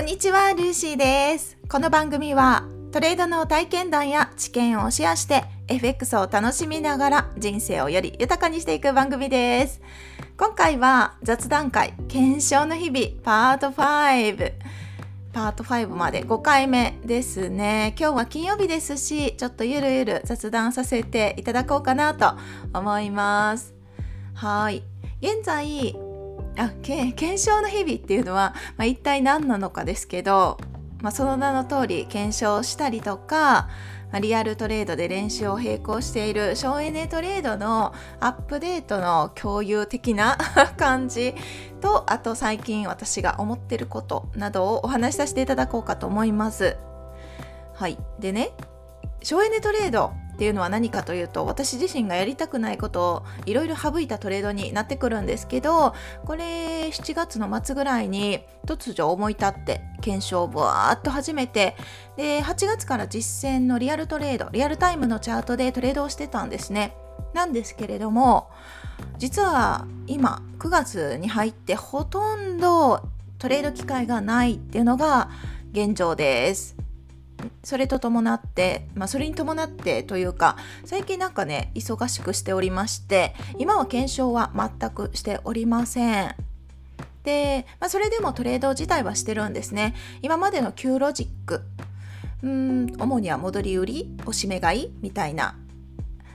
こんにちは、ルーシーです。この番組はトレードの体験談や知見をシェアして FX を楽しみながら人生をより豊かにしていく番組です。今回は雑談会検証の日々パート5。パート5まで5回目ですね。今日は金曜日ですし、ちょっとゆるゆる雑談させていただこうかなと思います。はい。現在、あけ検証の日々っていうのは、まあ、一体何なのかですけど、まあ、その名の通り検証したりとか、まあ、リアルトレードで練習を並行している省エネトレードのアップデートの共有的な 感じとあと最近私が思ってることなどをお話しさせていただこうかと思います。はいでね省エネトレードっていうのは何かというと私自身がやりたくないことをいろいろ省いたトレードになってくるんですけどこれ7月の末ぐらいに突如思い立って検証をぶわーっと始めてで8月から実践のリアルトレードリアルタイムのチャートでトレードをしてたんですね。なんですけれども実は今9月に入ってほとんどトレード機会がないっていうのが現状です。それと伴って、まあ、それに伴ってというか最近なんかね忙しくしておりまして今は検証は全くしておりません。で、まあ、それでもトレード自体はしてるんですね。今までの Q ロジックうん主には戻り売りおしめ買いみたいな、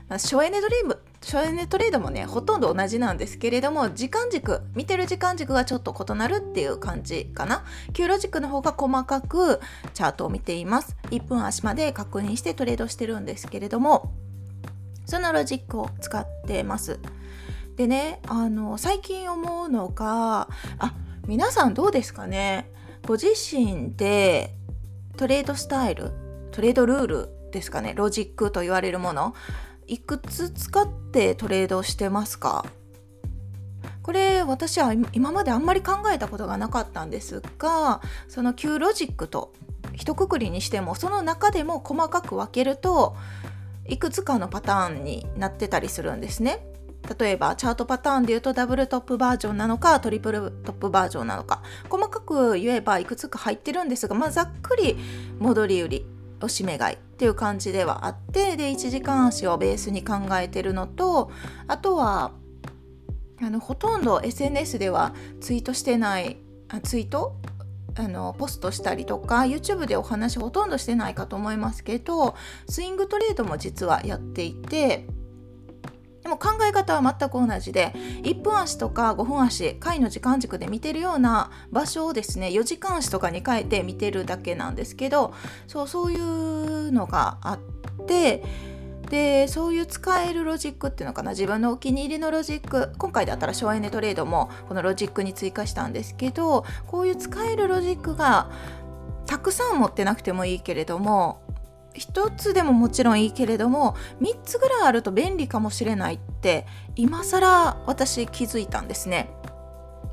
まあ、省エネドリーム省エネトレードもねほとんど同じなんですけれども時間軸見てる時間軸がちょっと異なるっていう感じかな。Q ロジックの方が細かくチャートを見ています。1分足まで確認してトレードしてるんですけれどもそのロジックを使ってます。でねあの最近思うのがあ皆さんどうですかね？ご自身でトレードスタイルトレードルールですかね？ロジックと言われるもの。いくつ使ってトレードしてますか？これ私は今まであんまり考えたことがなかったんですがその Q ロジックと一括りにしてもその中でも細かく分けるといくつかのパターンになってたりするんですね。例えばチャートパターンで言うとダブルトップバージョンなのかトリプルトップバージョンなのか。細かく言えばいくつか入ってるんですが、まあ、ざっくり戻り売りおしめ買い。っていう感じではあってで1時間足をベースに考えてるのとあとはあのほとんど SNS ではツイートしてないあツイートあのポストしたりとか YouTube でお話ほとんどしてないかと思いますけどスイングトレードも実はやっていてでも考え方は全く同じで1分足とか5分足回の時間軸で見てるような場所をですね4時間足とかに変えて見てるだけなんですけどそうそういうのがあってでそういう使えるロジックっていうのかな自分のお気に入りのロジック今回だったら省エネトレードもこのロジックに追加したんですけどこういう使えるロジックがたくさん持ってなくてもいいけれども1つでももちろんいいけれども3つぐらいあると便利かもしれないって今更私気づいたんですね。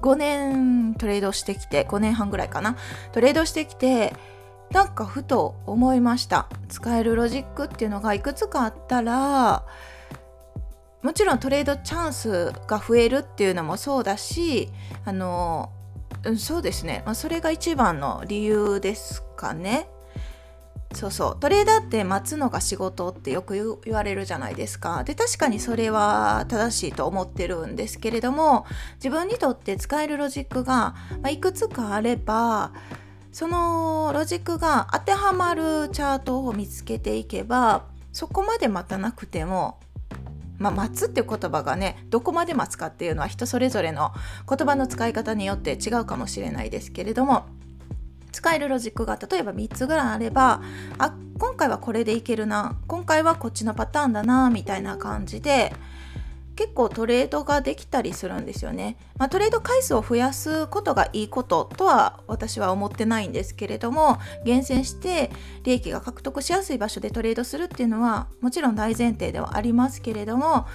5年トレードしてきて5年半ぐらいかなトレードしてきてなんかふと思いました使えるロジックっていうのがいくつかあったらもちろんトレードチャンスが増えるっていうのもそうだしあのそうですね、ま、それが一番の理由ですかね。そうそう。トレーダーって待つのが仕事ってよく言われるじゃないですか。で確かにそれは正しいと思ってるんですけれども自分にとって使えるロジックが、ま、いくつかあればそのロジックが当てはまるチャートを見つけていけばそこまで待たなくてもまあ、待つっていう言葉がねどこまで待つかっていうのは人それぞれの言葉の使い方によって違うかもしれないですけれども使えるロジックが例えば3つぐらいあればあ今回はこれでいけるな今回はこっちのパターンだなみたいな感じで結構トレードができたりするんですよね。まあ、トレード回数を増やすことがいいこととは私は思ってないんですけれども厳選して利益が獲得しやすい場所でトレードするっていうのはもちろん大前提ではありますけれども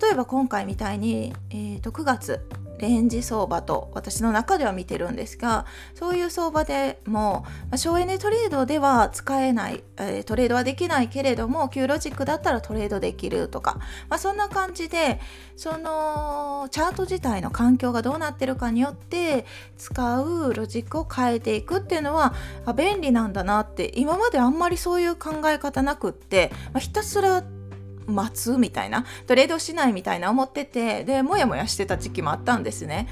例えば今回みたいに、えー、と9月レンジ相場と私の中では見てるんですがそういう相場でも、ま、省エネトレードでは使えない、え、トレードはできないけれども Q ロジックだったらトレードできるとか、まあ、そんな感じでそのチャート自体の環境がどうなってるかによって使うロジックを変えていくっていうのは便利なんだなって今まであんまりそういう考え方なくって、まあ、ひたすら待つみたいなトレードしないみたいな思っててでモヤモヤしてた時期もあったんですね。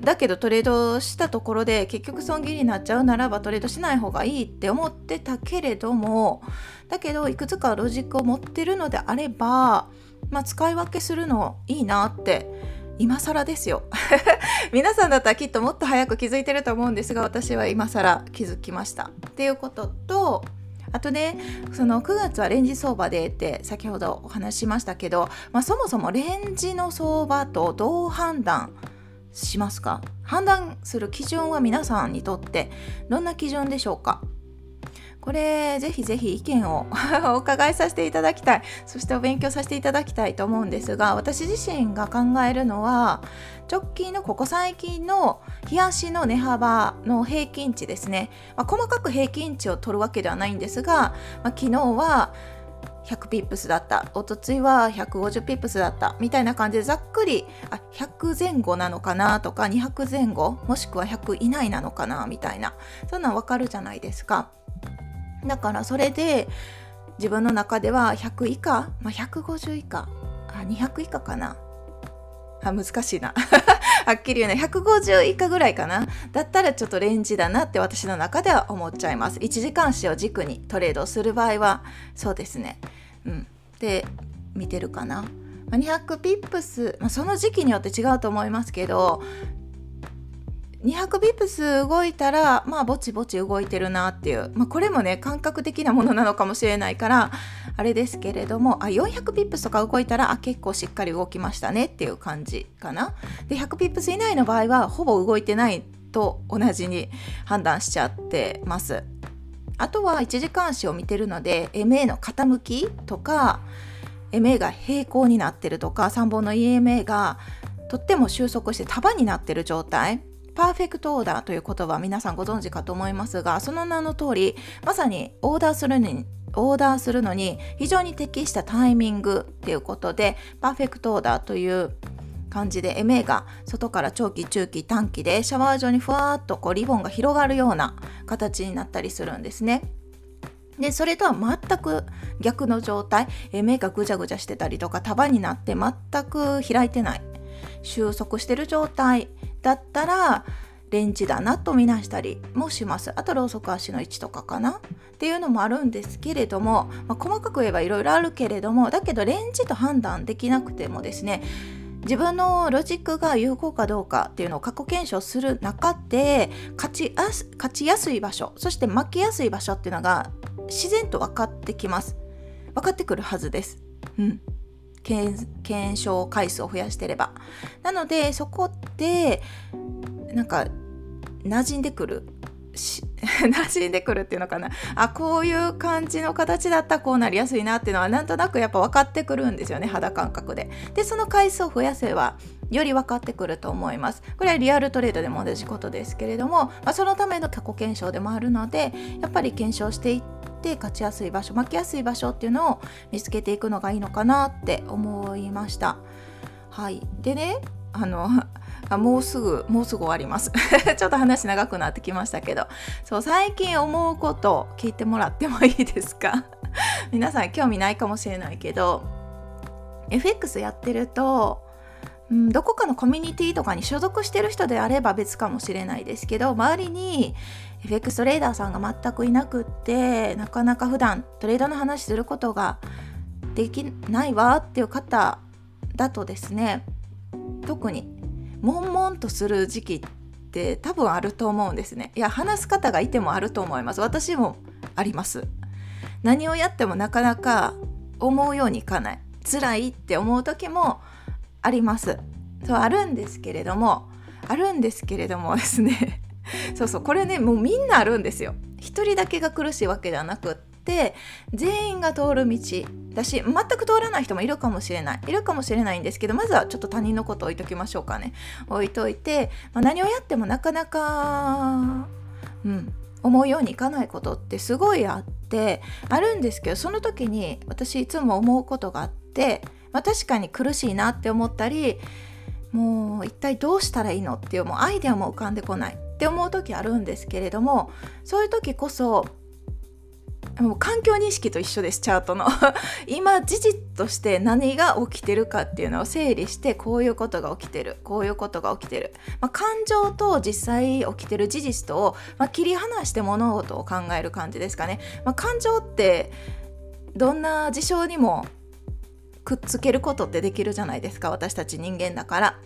だけどトレードしたところで結局損切りになっちゃうならばトレードしない方がいいって思ってたけれどもだけどいくつかロジックを持ってるのであれば、まあ、使い分けするのいいなって今更ですよ。皆さんだったらきっともっと早く気づいてると思うんですが私は今更気づきました。っていうこととあとねその9月はレンジ相場でって先ほどお話ししましたけど、まあ、そもそもレンジの相場とどう判断しますか？判断する基準は皆さんにとってどんな基準でしょうか？これぜひぜひ意見を お伺いさせていただきたい。そしてお勉強させていただきたいと思うんですが私自身が考えるのは直近のここ最近の日足の値幅の平均値ですね、まあ、細かく平均値を取るわけではないんですが、まあ、昨日は100ピップスだった。おとついは150ピップスだった。みたいな感じでざっくりあ100前後なのかなとか200前後もしくは100以内なのかなみたいなそんなん分かるじゃないですか。だからそれで自分の中では100以下、まあ、150以下あ200以下かな。あ難しいな。はっきり言うね。150以下ぐらいかな。だったらちょっとレンジだなって私の中では思っちゃいます。1時間足を軸にトレードする場合はそうですね。うん。で見てるかな。200ピップス、まあ、その時期によって違うと思いますけど200ビプス動いたらまあぼちぼち動いてるなっていう、まあ、これもね感覚的なものなのかもしれないからあれですけれどもあ400ビプスとか動いたらあ結構しっかり動きましたねっていう感じかな。で100ビプス以内の場合はほぼ動いてないと同じに判断しちゃってます。あとは1時間足を見てるので MA の傾きとか MA が平行になってるとか3本の EMA がとっても収束して束になってる状態。パーフェクトオーダーという言葉皆さんご存知かと思いますがその名の通りまさにオーダーするにオーダーするのに非常に適したタイミングっていうことでパーフェクトオーダーという感じで MA が外から長期中期短期でシャワー状にふわっとこうリボンが広がるような形になったりするんですね。でそれとは全く逆の状態。目がぐちゃぐちゃしてたりとか束になって全く開いてない。収束してる状態。だったらレンジだなとみなしたりもします。あとローソク足の位置とかかな。っていうのもあるんですけれども、まあ、細かく言えばいろいろあるけれどもだけどレンジと判断できなくてもですね自分のロジックが有効かどうかっていうのを過去検証する中で勝ちやす勝ちやすい場所そして負けやすい場所っていうのが自然と分かってきます。分かってくるはずです。うん。検証回数を増やしてれば。なのでそこってなんか馴染んでくる。し 馴染んでくるっていうのかな。あこういう感じの形だったらこうなりやすいなっていうのはなんとなくやっぱ分かってくるんですよね肌感覚で。でその回数を増やせばより分かってくると思います。これはリアルトレードでも同じことですけれども、まあ、そのための過去検証でもあるのでやっぱり検証していってて勝ちやすい場所負けやすい場所っていうのを見つけていくのがいいのかなって思いました。はい、でねあのあもうすぐもうすぐ終わります。ちょっと話長くなってきましたけど。そう最近思うこと聞いてもらってもいいですか？皆さん興味ないかもしれないけど FX やってるとうん、どこかのコミュニティとかに所属してる人であれば別かもしれないですけど周りに FX トレーダーさんが全くいなくってなかなか普段トレードの話することができないわっていう方だとですね特に悶々とする時期って多分あると思うんですね。いや話す方がいてもあると思います。私もあります。何をやってもなかなか思うようにいかない。辛いって思う時もあります。そうあるんですけれどもあるんですけれども ですね。そうそうこれねもうみんなあるんですよ。一人だけが苦しいわけではなくって全員が通る道だし全く通らない人もいるかもしれない。いるかもしれないんですけどまずはちょっと他人のこと置いときましょうかね。置いといて、まあ、何をやってもなかなかうん思うようにいかないことってすごいあってあるんですけどその時に私いつも思うことがあって、まあ、確かに苦しいなって思ったりもう一体どうしたらいいのっていうもうアイデアも浮かんでこないって思う時あるんですけれどもそういう時こそもう環境認識と一緒ですチャートの。今事実として何が起きてるかっていうのを整理してこういうことが起きてるこういうことが起きてる、まあ、感情と実際起きてる事実とを、まあ、切り離して物事を考える感じですかね、まあ、感情ってどんな事象にもくっつけることってできるじゃないですか私たち人間だから。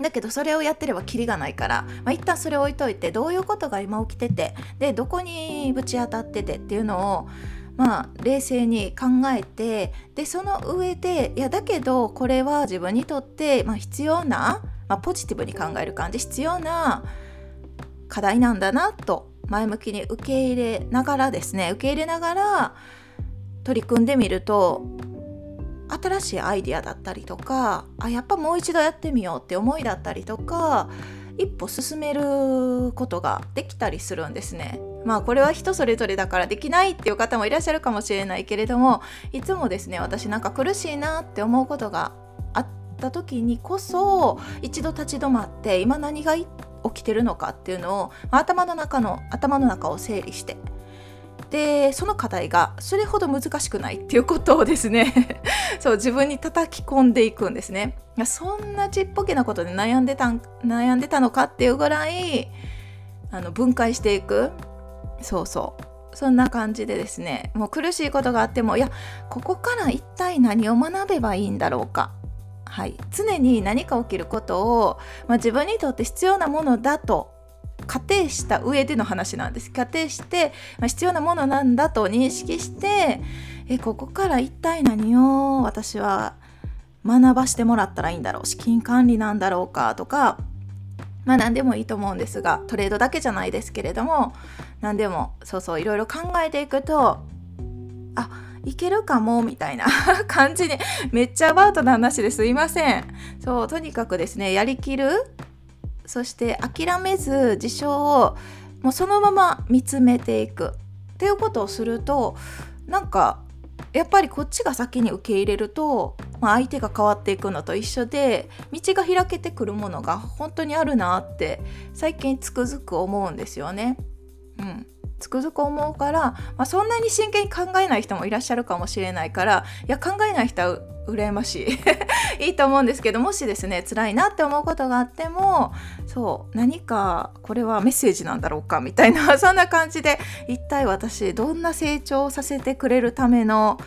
だけどそれをやってればキリがないから、まあ、一旦それを置いといてどういうことが今起きててでどこにぶち当たっててっていうのをまあ冷静に考えてでその上でいやだけどこれは自分にとって、まあ、必要な、まあ、ポジティブに考える感じ必要な課題なんだなと前向きに受け入れながらですね受け入れながら取り組んでみると新しいアイディアだったりとかあやっぱもう一度やってみようって思いだったりとか一歩進めることができたりするんですね。まあこれは人それぞれだからできないっていう方もいらっしゃるかもしれないけれどもいつもですね私なんか苦しいなって思うことがあった時にこそ一度立ち止まって今何が起きてるのかっていうのを、まあ、頭の中の頭の中を整理してでその課題がそれほど難しくないっていうことをですね そう自分に叩き込んでいくんですね。そんなちっぽけなことで悩んでた悩んでたのかっていうぐらいあの分解していく。そうそう。そんな感じでですねもう苦しいことがあってもいやここから一体何を学べばいいんだろうか。はい、常に何か起きることを、まあ、自分にとって必要なものだと仮定した上での話なんです。仮定して、まあ、必要なものなんだと認識してえここから一体何を私は学ばしてもらったらいいんだろう。資金管理なんだろうかとかまあ何でもいいと思うんですがトレードだけじゃないですけれども何でもそうそういろいろ考えていくとあいけるかもみたいな 感じにめっちゃアバウトな話ですいません。そうとにかくですねやりきるそして諦めず事象をもうそのまま見つめていくっていうことをするとなんかやっぱりこっちが先に受け入れると、まあ、相手が変わっていくのと一緒で道が開けてくるものが本当にあるなって最近つくづく思うんですよね。うん、つくづく思うから、まあ、そんなに真剣に考えない人もいらっしゃるかもしれないからいや考えない人は羨ましい いいと思うんですけどもしですね辛いなって思うことがあってもそう何かこれはメッセージなんだろうかみたいな そんな感じで一体私どんな成長をさせてくれるための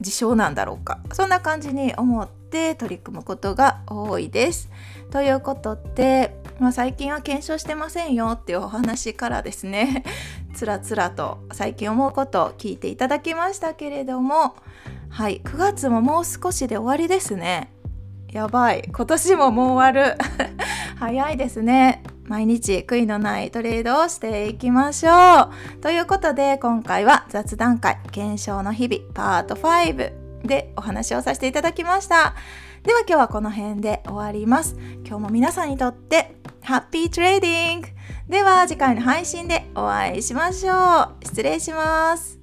事象なんだろうかそんな感じに思って取り組むことが多いです。ということで、まあ、最近は検証してませんよっていうお話からですね つらつらと最近思うことを聞いていただきましたけれどもはい9月ももう少しで終わりですね。やばい今年ももう終わる。早いですね。毎日悔いのないトレードをしていきましょう。ということで今回は雑談会検証の日々パート5でお話をさせていただきました。では今日はこの辺で終わります。今日も皆さんにとってハッピートレーディングでは次回の配信でお会いしましょう。失礼します。